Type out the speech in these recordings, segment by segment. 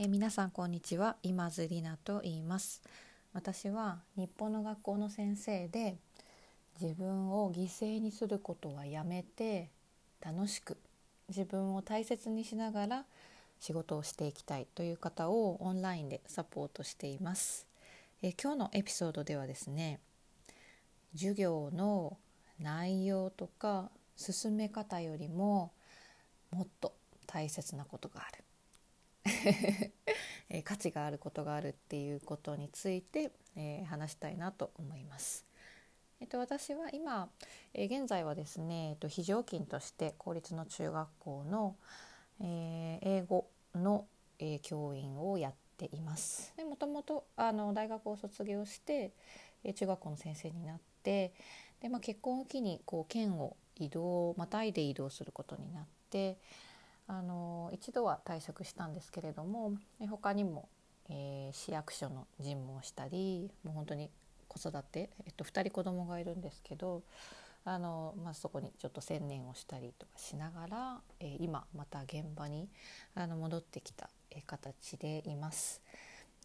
え皆さんこんにちは。今津里奈と言います。私は日本の学校の先生で自分を犠牲にすることはやめて楽しく自分を大切にしながら仕事をしていきたいという方をオンラインでサポートしています、え今日のエピソードではですね授業の内容とか進め方よりももっと大切なことがある。え価値があることがあるっていうことについて、えー話したいなと思います。えっと、私は今、えー現在はですね、えっと、非常勤として公立の中学校の、えー英語の、えー教員をやっています。でもともとあの大学を卒業して、えー中学校の先生になってで、まあ、結婚を機にこう県を移動またいで移動することになってあの一度は退職したんですけれども他にも、えー市役所の事務をしたりもう本当に子育て、えっと、2人子供がいるんですけどあの、まあ、そこにちょっと専念をしたりとかしながら、えー今また現場にあの戻ってきた、形でいます。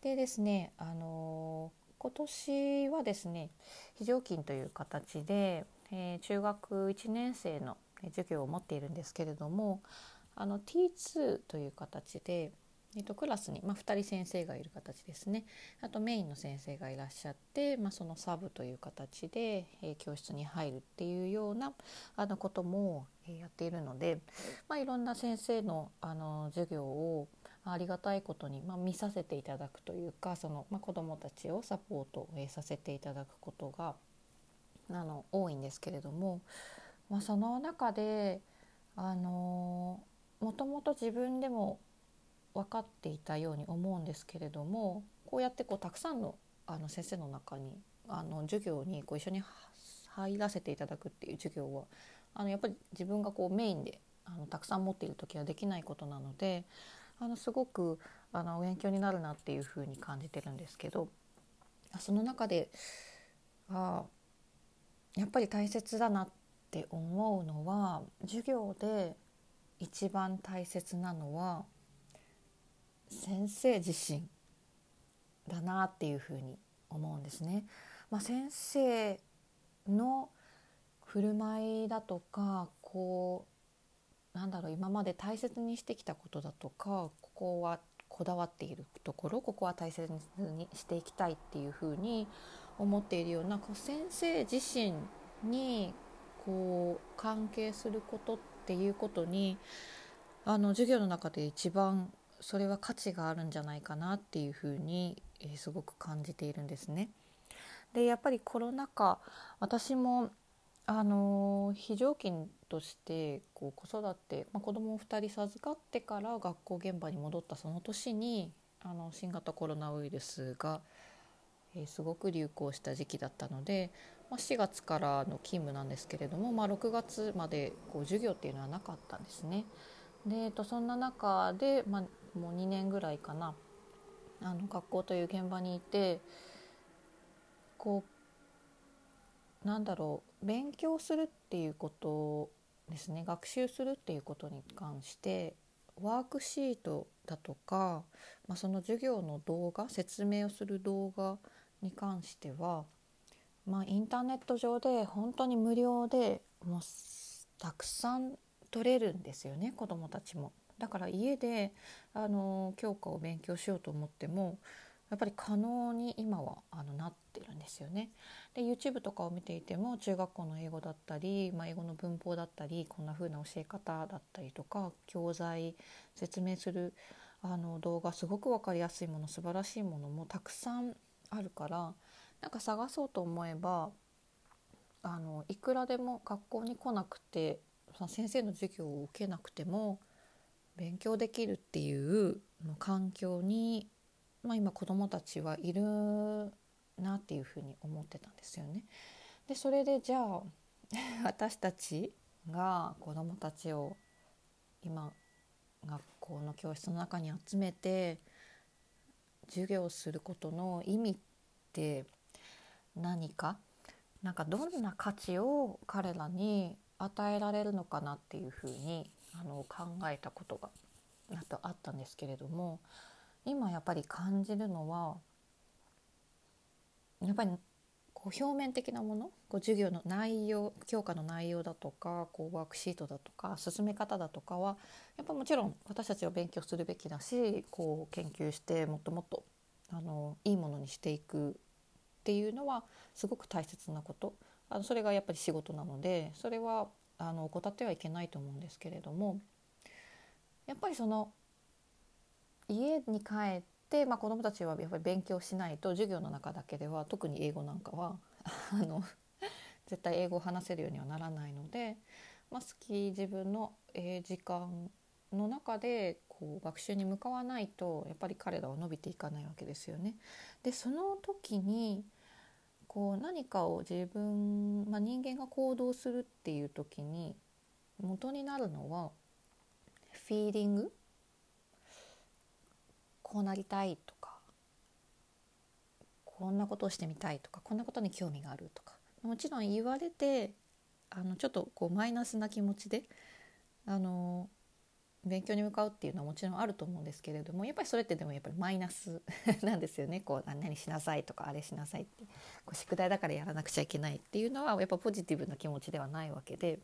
でですね、あの今年はですね非常勤という形で、えー中学1年生の授業を持っているんですけれどもあの T2 という形で、えっとクラスに、まあ、2人先生がいる形ですね。あとメインの先生がいらっしゃって、まあ、そのサブという形で、えー教室に入るっていうようなあのことも、えーやっているので、まあ、いろんな先生のあの授業をありがたいことに、まあ、見させていただくというかその、まあ、子どもたちをサポート、えーさせていただくことがあの多いんですけれども、まあ、その中であのもともと自分でも分かっていたように思うんですけれどもこうやってこうたくさんのあの先生の中にあの授業にこう一緒に入らせていただくっていう授業はあのやっぱり自分がこうメインであのたくさん持っている時はできないことなのであのすごくあのお勉強になるなっていうふうに感じてるんですけどその中であやっぱり大切だなって思うのは授業で一番大切なのは先生自身だなっていうふうに思うんですね。まあ、先生の振る舞いだとかこうなんだろう今まで大切にしてきたことだとかここはこだわっているところここは大切にしていきたいっていうふうに思っているようなこう先生自身にこう関係することっっていうことにあの授業の中で一番それは価値があるんじゃないかなっていうふうに、えーすごく感じているんですね。でやっぱりコロナ禍私もあのー非常勤としてこう子育て、まあ、子供を2人授かってから学校現場に戻ったその年にあの新型コロナウイルスが、えーすごく流行した時期だったので、まあ、4月からの勤務なんですけれども、まあ、6月までこう授業っていうのはなかったんですね。で、えっと、そんな中で、まあ、もう2年ぐらいかなあの学校という現場にいてこうなんだろう勉強するっていうことですね学習するっていうことに関してワークシートだとか、まあ、その授業の動画説明をする動画に関しては、まあ、インターネット上で本当に無料でもうたくさん取れるんですよね子どもたちも。だから家であの教科を勉強しようと思ってもやっぱり可能に今はあのなってるんですよね。で YouTube とかを見ていても中学校の英語だったり、まあ、英語の文法だったりこんな風な教え方だったりとか教材説明するあの動画すごく分かりやすいもの素晴らしいものもたくさんあるからなんか探そうと思えばあのいくらでも学校に来なくてその先生の授業を受けなくても勉強できるっていうの環境に、まあ、今子どもたちはいるなっていうふうに思ってたんですよね。でそれでじゃあ 私たちが子どもたちを今学校の教室の中に集めて授業することの意味って何か？なんかどんな価値を彼らに与えられるのかなっていうふうにあの考えたことがあとあったんですけれども今やっぱり感じるのはやっぱりこう表面的なものこう授業の内容教科の内容だとかこうワークシートだとか進め方だとかはやっぱもちろん私たちは勉強するべきだしこう研究してもっともっとあのいいものにしていくっていうのはすごく大切なこと。あのそれがやっぱり仕事なのでそれはあの怠ってはいけないと思うんですけれどもやっぱりその家に帰って、まあ、子どもたちはやっぱり勉強しないと授業の中だけでは特に英語なんかは あの絶対英語を話せるようにはならないので、まあ、好き自分の、えー、時間の中でこう学習に向かわないとやっぱり彼らは伸びていかないわけですよね。でその時にこう何かを自分、まあ、人間が行動するっていう時に元になるのはフィーリング？こうなりたいとかこんなことをしてみたいとかこんなことに興味があるとかもちろん言われてあのちょっとこうマイナスな気持ちであの勉強に向かうっていうのはもちろんあると思うんですけれどもやっぱりそれってでもやっぱりマイナス なんですよね。こう何しなさいとかあれしなさいって。こう宿題だからやらなくちゃいけないっていうのはやっぱポジティブな気持ちではないわけで。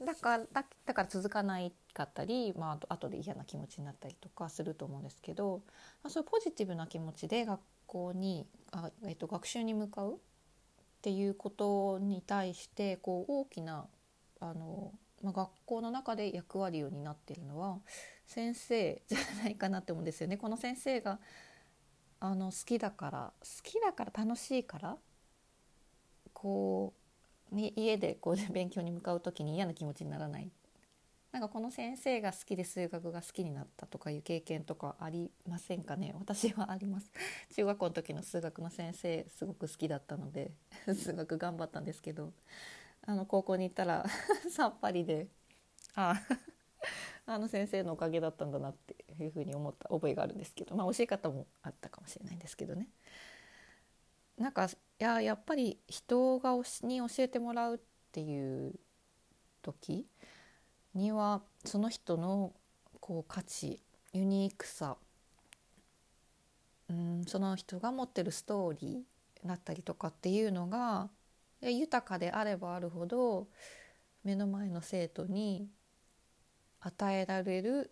だからだから続かないかったり、まあと後で嫌な気持ちになったりとかすると思うんですけど、まあ、そういうポジティブな気持ちで学校にあ、えっと、学習に向かうっていうことに対してこう大きなあのまあ、学校の中で役割を担っているのは先生じゃないかなって思うんですよね。この先生があの好きだから好きだから楽しいからこう、ね、家でこう 勉強に向かう時に嫌な気持ちにならない。なんかこの先生が好きで数学が好きになったとかいう経験とかありませんかね？私はあります。中学校の時の数学の先生すごく好きだったので 数学頑張ったんですけど。あの高校に行ったら さっぱりであ あの先生のおかげだったんだなっていうふうに思った覚えがあるんですけどまあ教え方もあったかもしれないんですけどね。なんかいややっぱり人がに教えてもらうっていう時にはその人のこう価値ユニークさうんその人が持ってるストーリーだったりとかっていうのが豊かであればあるほど目の前の生徒に与えられる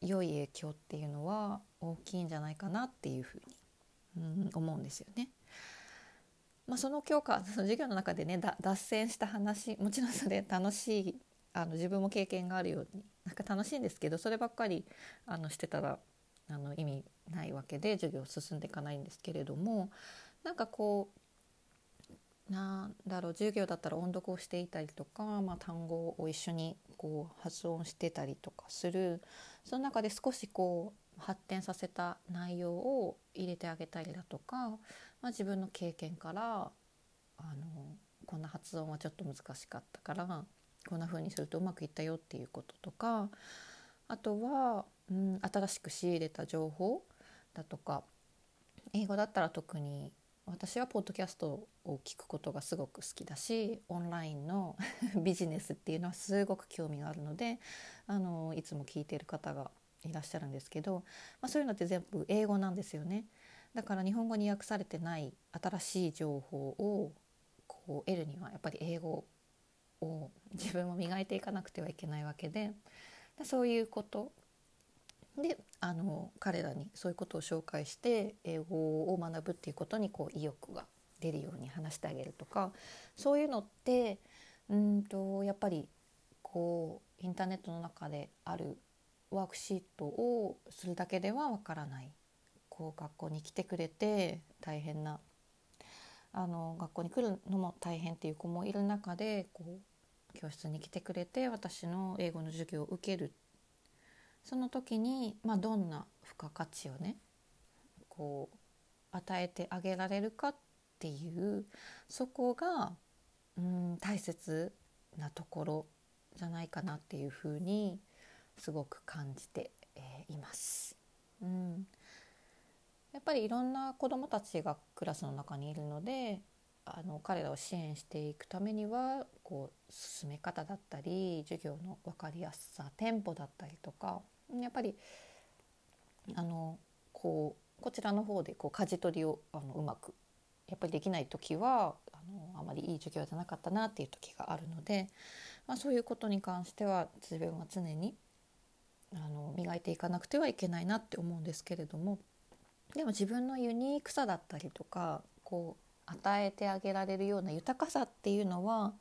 良い影響っていうのは大きいんじゃないかなっていうふうに、思うんですよね。まあ、その教科その 授業の中でね脱線した話もちろんそれ楽しいあの自分も経験があるようになんか楽しいんですけどそればっかりあのしてたらあの意味ないわけで授業進んでいかないんですけれどもなんかこうなんだろう授業だったら音読をしていたりとか、まあ、単語を一緒にこう発音してたりとかする。その中で少しこう発展させた内容を入れてあげたりだとか、まあ、自分の経験からあのこんな発音はちょっと難しかったからこんな風にするとうまくいったよっていうこととかあとは、うん、新しく仕入れた情報だとか英語だったら特に私はポッドキャストを聞くことがすごく好きだしオンラインの ビジネスっていうのはすごく興味があるのであのいつも聞いている方がいらっしゃるんですけど、まあ、そういうのって全部英語なんですよね。だから日本語に訳されてない新しい情報をこう得るにはやっぱり英語を自分も磨いていかなくてはいけないわけでそういうことであの彼らにそういうことを紹介して英語を学ぶっていうことにこう意欲が出るように話してあげるとかそういうのってうんとやっぱりこうインターネットの中であるワークシートをするだけではわからない。こう学校に来てくれて大変なあの学校に来るのも大変っていう子もいる中でこう教室に来てくれて私の英語の授業を受けるその時に、まあ、どんな付加価値をねこう与えてあげられるかっていうそこがうん大切なところじゃないかなっていうふうにすごく感じて、えー、います。うん、やっぱりいろんな子どもたちがクラスの中にいるのであの彼らを支援していくためにはこう進め方だったり授業の分かりやすさテンポだったりとかやっぱりあのこうこちらの方でこう舵取りをあのうまくやっぱりできない時はあのあまりいい授業じゃなかったなっていう時があるので、まあ、そういうことに関しては自分は常にあの磨いていかなくてはいけないなって思うんですけれどもでも自分のユニークさだったりとかこう与えてあげられるような豊かさっていうのは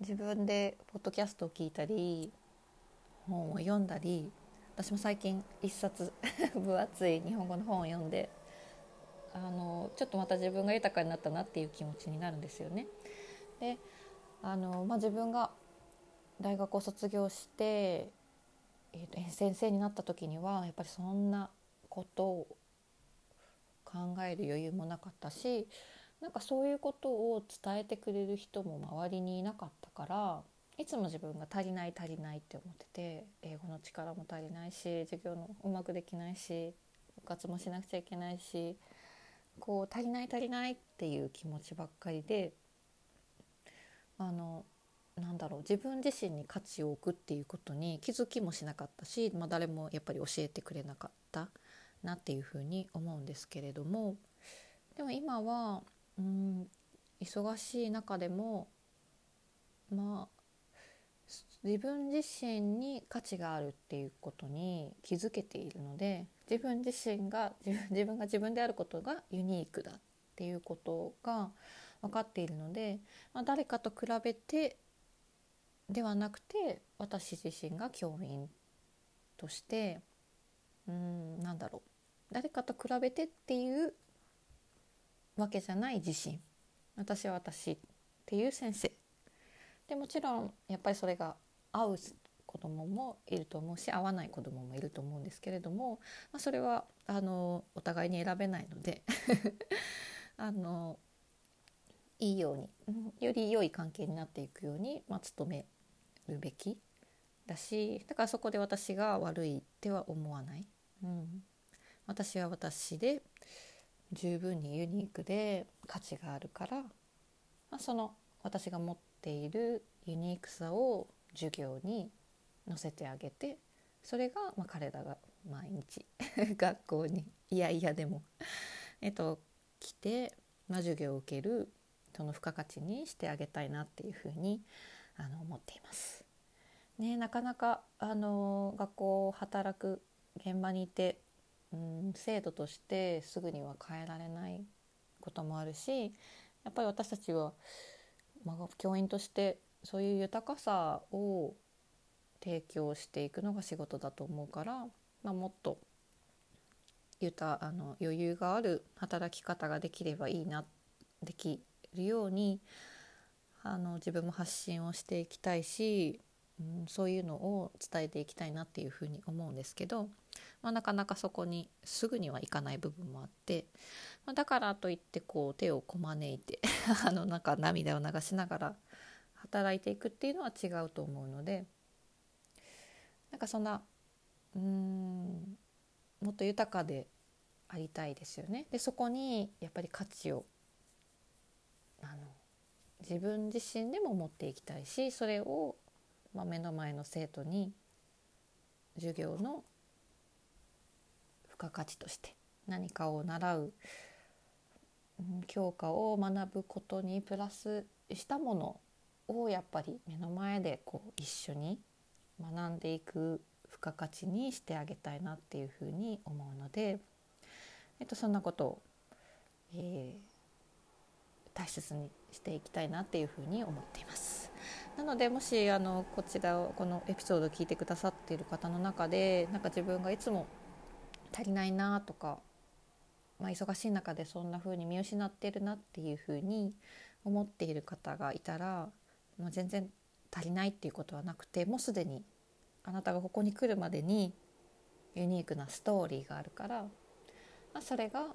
自分でポッドキャストを聞いたり本を読んだり私も最近一冊分厚い日本語の本を読んであのちょっとまた自分が豊かになったなっていう気持ちになるんですよね。であの、まあ、自分が大学を卒業して、えーと、先生になった時にはやっぱりそんなことを考える余裕もなかったしなんかそういうことを伝えてくれる人も周りにいなかったからいつも自分が足りない足りないって思ってて英語の力も足りないし授業のうまくできないし部活もしなくちゃいけないしこう足りない足りないっていう気持ちばっかりであのなんだろう自分自身に価値を置くっていうことに気づきもしなかったし、まあ、誰もやっぱり教えてくれなかったなっていうふうに思うんですけれどもでも今はうん忙しい中でもまあ自分自身に価値があるっていうことに気づけているので自分自身が自分自分が自分であることがユニークだっていうことが分かっているので、まあ、誰かと比べてではなくて私自身が教員としてうんなんだろう。誰かと比べてっていうわけじゃない自信。私は私っていう先生。でもちろんやっぱりそれが合う子供ももいると思うし合わない子供もいると思うんですけれども、まあ、それはあのお互いに選べないので あのいいようにより良い関係になっていくように、まあ、努めるべきだしだからそこで私が悪いっては思わない、うん、私は私で十分にユニークで価値があるから、まあ、その私が持っているユニークさを授業に載せてあげてそれが、まあ、彼らが毎日 学校にいやいやでもえっと来て、まあ、授業を受けるその付加価値にしてあげたいなっていうふうにあの思っています。ね、なかなかあの学校働く現場にいて、うん、制度としてすぐには変えられないこともあるしやっぱり私たちは、まあ、教員としてそういう豊かさを提供していくのが仕事だと思うから、まあ、もっとゆたあの余裕がある働き方ができればいいなできるようにあの自分も発信をしていきたいし、うん、そういうのを伝えていきたいなっていうふうに思うんですけど、まあ、なかなかそこにすぐにはいかない部分もあって、まあ、だからといってこう手をこまねいて あのなんか涙を流しながら働いていくっていうのは違うと思うのでなんかそんなうんもっと豊かでありたいですよね。でそこにやっぱり価値をあの自分自身でも持っていきたいしそれを、まあ、目の前の生徒に授業の付加価値として何かを習う、うん、教科を学ぶことにプラスしたものをやっぱり目の前でこう一緒に学んでいく付加価値にしてあげたいなっていうふうに思うので、えっと、そんなことを、えー、大切にしていきたいなっていうふうに思っています。なのでもしあのこちらをこのエピソードを聞いてくださっている方の中でなんか自分がいつも足りないなとか、まあ、忙しい中でそんな風に見失ってるなっていう風に思っている方がいたらもう全然足りないっていうことはなくてもうすでにあなたがここに来るまでにユニークなストーリーがあるから、まあ、それが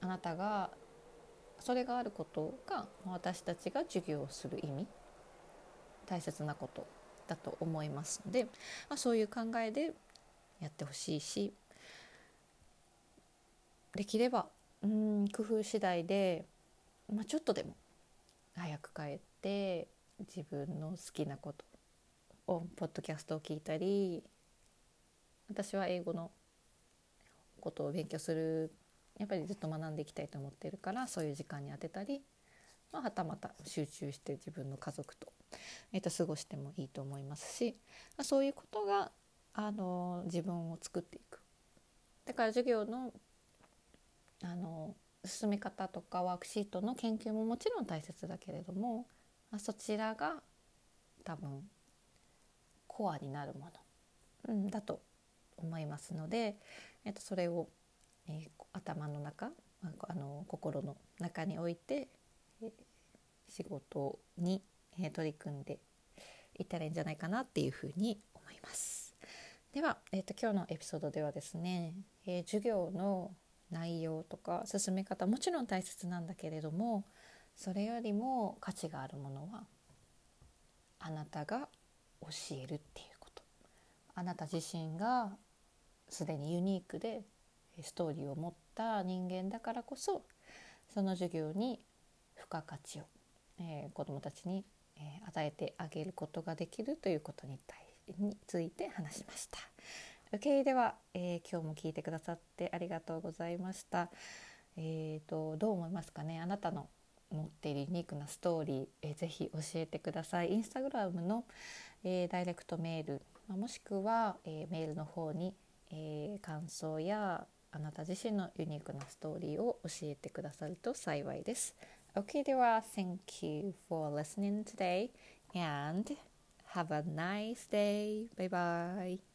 あなたがそれがあることが私たちが授業をする意味大切なことだと思いますので、まあ、そういう考えでやってほしいしできればうん工夫次第で、まあ、ちょっとでも早く帰って自分の好きなことをポッドキャストを聞いたり私は英語のことを勉強するやっぱりずっと学んでいきたいと思ってるからそういう時間に当てたり、まあ、はたまた集中して自分の家族と,、えー、と過ごしてもいいと思いますし、まあ、そういうことがあの自分を作っていく。だから授業のあの進め方とかワークシートの研究ももちろん大切だけれども、そちらが多分コアになるもの、うん、だと思いますので、えっと、それを、えー、頭の中あの心の中に置いて、仕事に、えー、取り組んでいったらいいんじゃないかなっていうふうに思います。では、えーと、今日のエピソードではですね、えー、授業の内容とか進め方もちろん大切なんだけれどもそれよりも価値があるものはあなたが教えるっていうことあなた自身がすでにユニークでストーリーを持った人間だからこそその授業に付加価値を、えー、子どもたちに、え、与えてあげることができるということに対について話しました。OK では、えー、今日も聞いてくださってありがとうございました。えーと、どう思いますかね？あなたの持っているユニークなストーリー、えー、ぜひ教えてください。インスタグラムの、えー、ダイレクトメール、ま、もしくは、えー、メールの方に、えー、感想やあなた自身のユニークなストーリーを教えてくださると幸いです。OK では Thank you for listening today and have a nice day. Bye bye.